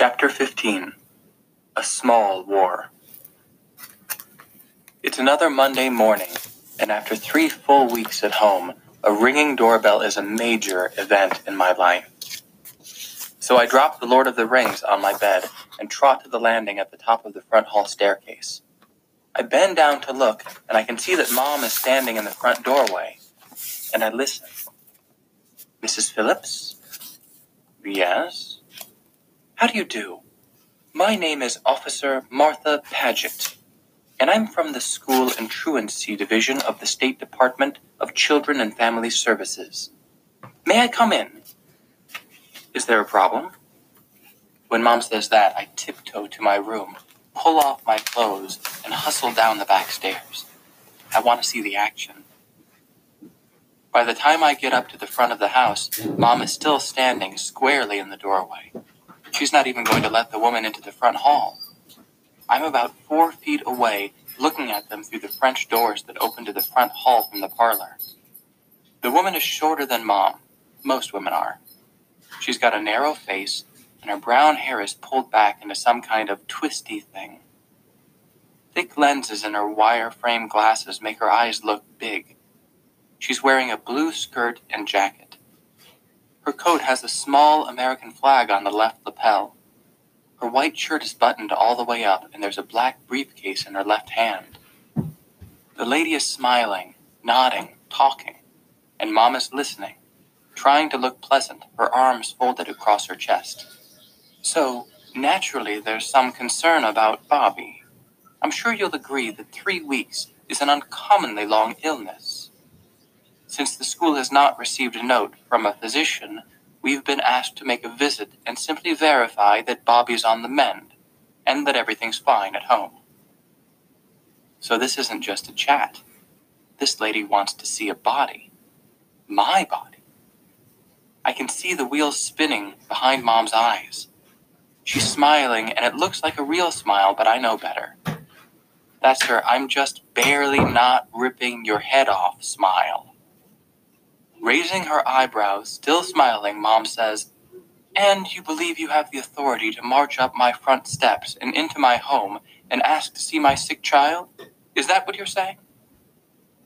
Chapter 15 A Small War. It's another Monday morning, and after three full weeks at home, a ringing doorbell is a major event in my life. So I drop The Lord of the Rings on my bed and trot to the landing at the top of the front hall staircase. I bend down to look, and I can see that Mom is standing in the front doorway, and I listen. Mrs. Phillips? Yes? How do you do? My name is Officer Martha Paget, and I'm from the School and Truancy Division of the State Department of Children and Family Services. May I come in? Is there a problem? When Mom says that, I tiptoe to my room, pull off my clothes, and hustle down the back stairs. I want to see the action. By the time I get up to the front of the house, Mom is still standing squarely in the doorway. She's not even going to let the woman into the front hall. I'm about four feet away, looking at them through the French doors that open to the front hall from the parlor. The woman is shorter than Mom. Most women are. She's got a narrow face, and her brown hair is pulled back into some kind of twisty thing. Thick lenses in her wire frame glasses make her eyes look big. She's wearing a blue skirt and jacket. Her coat has a small American flag on the left lapel. Her white shirt is buttoned all the way up, and there's a black briefcase in her left hand. The lady is smiling, nodding, talking, and Mom is listening, trying to look pleasant, her arms folded across her chest. So, naturally, there's some concern about Bobby. I'm sure you'll agree that three weeks is an uncommonly long illness. Since the school has not received a note from a physician, we've been asked to make a visit and simply verify that Bobby's on the mend and that everything's fine at home. So this isn't just a chat. This lady wants to see a body. My body. I can see the wheels spinning behind Mom's eyes. She's smiling, and it looks like a real smile, but I know better. That's her I'm just barely not ripping your head off smile. Raising her eyebrows, still smiling, Mom says, And you believe you have the authority to march up my front steps and into my home and ask to see my sick child? Is that what you're saying?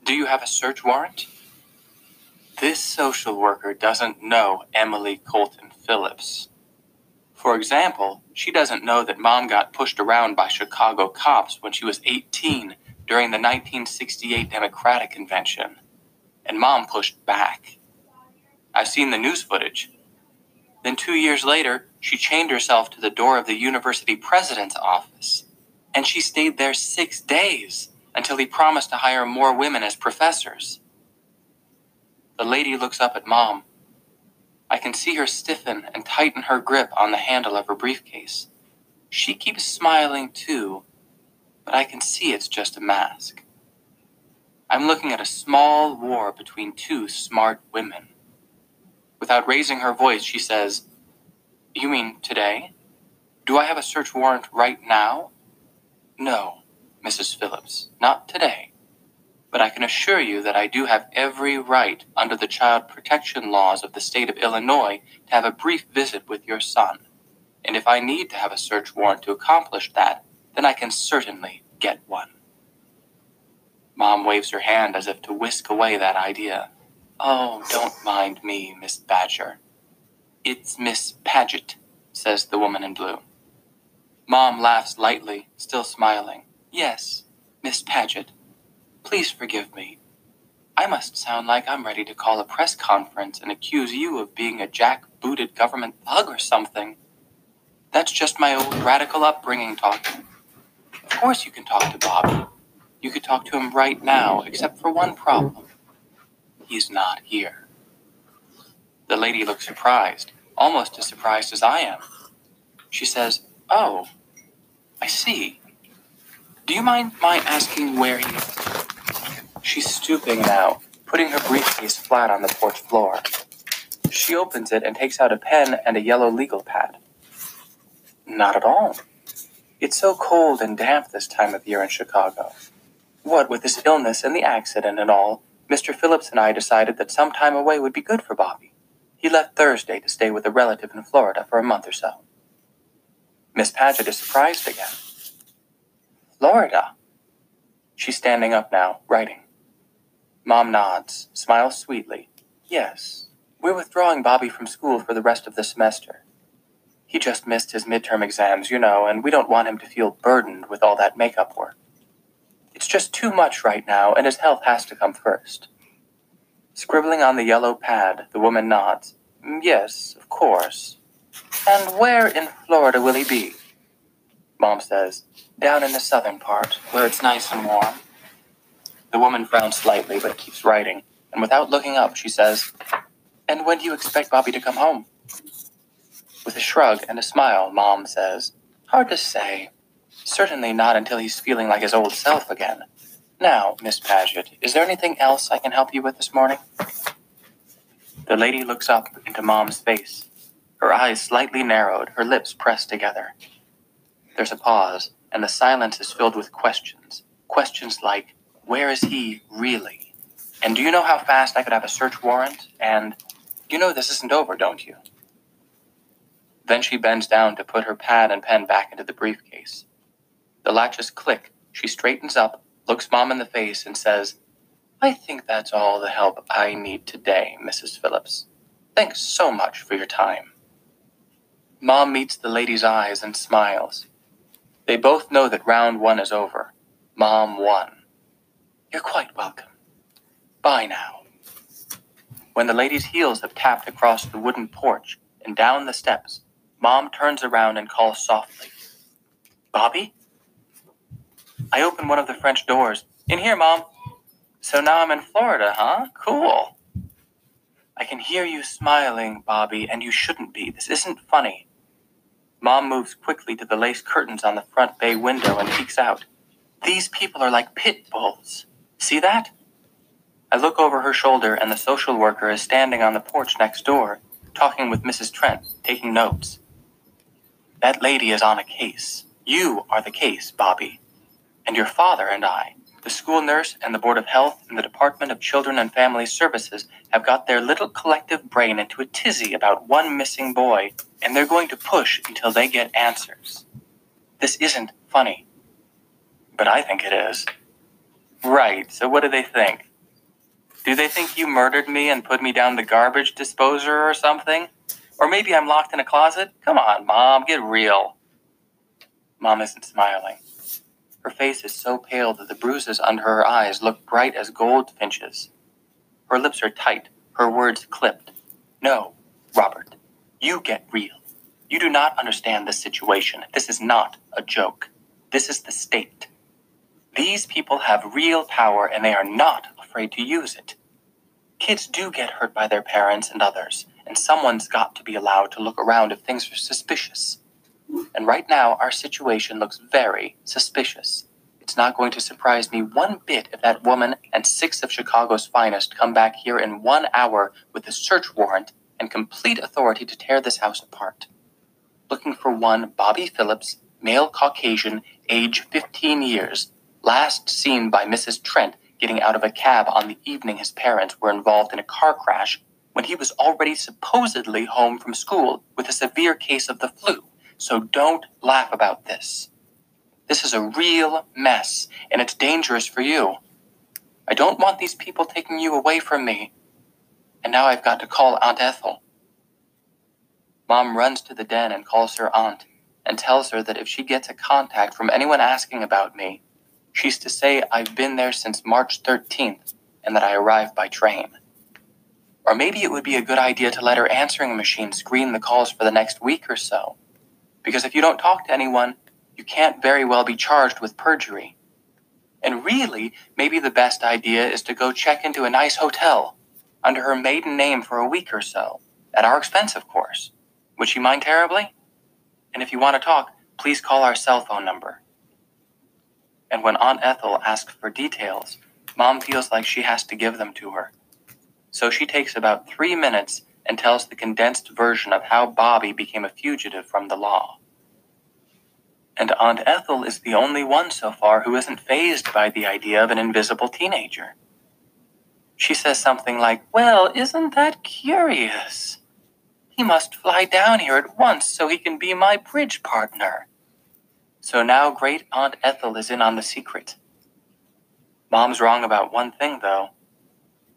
Do you have a search warrant? This social worker doesn't know Emily Colton Phillips. For example, she doesn't know that mom got pushed around by Chicago cops when she was 18 during the 1968 Democratic Convention and mom pushed back. I've seen the news footage. Then, two years later, she chained herself to the door of the university president's office, and she stayed there six days until he promised to hire more women as professors. The lady looks up at mom. I can see her stiffen and tighten her grip on the handle of her briefcase. She keeps smiling too, but I can see it's just a mask. I'm looking at a small war between two smart women. Without raising her voice, she says, You mean today? Do I have a search warrant right now? No, Mrs. Phillips, not today. But I can assure you that I do have every right under the child protection laws of the state of Illinois to have a brief visit with your son. And if I need to have a search warrant to accomplish that, then I can certainly get one. Mom waves her hand as if to whisk away that idea. Oh, don't mind me, Miss Badger. It's Miss Paget, says the woman in blue. Mom laughs lightly, still smiling. Yes, Miss Paget. Please forgive me. I must sound like I'm ready to call a press conference and accuse you of being a jack-booted government thug or something. That's just my old radical upbringing talking. Of course you can talk to Bobby. You could talk to him right now, except for one problem. He's not here. The lady looks surprised, almost as surprised as I am. She says, Oh, I see. Do you mind my asking where he is? She's stooping now, putting her briefcase flat on the porch floor. She opens it and takes out a pen and a yellow legal pad. Not at all. It's so cold and damp this time of year in Chicago. What with his illness and the accident and all, Mr. Phillips and I decided that some time away would be good for Bobby. He left Thursday to stay with a relative in Florida for a month or so. Miss Paget is surprised again. Florida. She's standing up now, writing. Mom nods, smiles sweetly. Yes, we're withdrawing Bobby from school for the rest of the semester. He just missed his midterm exams, you know, and we don't want him to feel burdened with all that makeup work. It's just too much right now, and his health has to come first. Scribbling on the yellow pad, the woman nods. "Mm, Yes, of course. And where in Florida will he be? Mom says, Down in the southern part, where it's nice and warm. The woman frowns slightly, but keeps writing, and without looking up, she says, And when do you expect Bobby to come home? With a shrug and a smile, Mom says, Hard to say. Certainly not until he's feeling like his old self again. Now, Miss Paget, is there anything else I can help you with this morning? The lady looks up into Mom's face, her eyes slightly narrowed, her lips pressed together. There's a pause, and the silence is filled with questions. Questions like, Where is he really? And do you know how fast I could have a search warrant? And you know this isn't over, don't you? Then she bends down to put her pad and pen back into the briefcase. The latches click. She straightens up, looks Mom in the face, and says, I think that's all the help I need today, Mrs. Phillips. Thanks so much for your time. Mom meets the lady's eyes and smiles. They both know that round one is over. Mom won. You're quite welcome. Bye now. When the lady's heels have tapped across the wooden porch and down the steps, Mom turns around and calls softly, Bobby? I open one of the French doors. In here, Mom. So now I'm in Florida, huh? Cool. I can hear you smiling, Bobby, and you shouldn't be. This isn't funny. Mom moves quickly to the lace curtains on the front bay window and peeks out. These people are like pit bulls. See that? I look over her shoulder, and the social worker is standing on the porch next door, talking with Mrs. Trent, taking notes. That lady is on a case. You are the case, Bobby. And your father and I, the school nurse and the Board of Health and the Department of Children and Family Services have got their little collective brain into a tizzy about one missing boy, and they're going to push until they get answers. This isn't funny. But I think it is. Right, so what do they think? Do they think you murdered me and put me down the garbage disposer or something? Or maybe I'm locked in a closet? Come on, Mom, get real. Mom isn't smiling. Her face is so pale that the bruises under her eyes look bright as goldfinches. Her lips are tight, her words clipped. No, Robert, you get real. You do not understand this situation. This is not a joke. This is the state. These people have real power and they are not afraid to use it. Kids do get hurt by their parents and others, and someone's got to be allowed to look around if things are suspicious. And right now, our situation looks very suspicious. It's not going to surprise me one bit if that woman and six of Chicago's finest come back here in one hour with a search warrant and complete authority to tear this house apart. Looking for one Bobby Phillips, male Caucasian, age 15 years, last seen by Mrs. Trent getting out of a cab on the evening his parents were involved in a car crash when he was already supposedly home from school with a severe case of the flu. So don't laugh about this. This is a real mess, and it's dangerous for you. I don't want these people taking you away from me. And now I've got to call Aunt Ethel. Mom runs to the den and calls her aunt and tells her that if she gets a contact from anyone asking about me, she's to say I've been there since March 13th and that I arrived by train. Or maybe it would be a good idea to let her answering machine screen the calls for the next week or so. Because if you don't talk to anyone, you can't very well be charged with perjury. And really, maybe the best idea is to go check into a nice hotel under her maiden name for a week or so, at our expense, of course. Would she mind terribly? And if you want to talk, please call our cell phone number. And when Aunt Ethel asks for details, Mom feels like she has to give them to her. So she takes about three minutes and tells the condensed version of how Bobby became a fugitive from the law. And Aunt Ethel is the only one so far who isn't fazed by the idea of an invisible teenager. She says something like, Well, isn't that curious? He must fly down here at once so he can be my bridge partner. So now Great Aunt Ethel is in on the secret. Mom's wrong about one thing, though.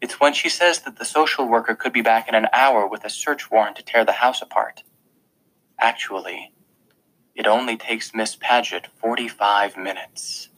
It's when she says that the social worker could be back in an hour with a search warrant to tear the house apart. Actually, it only takes Miss Paget 45 minutes.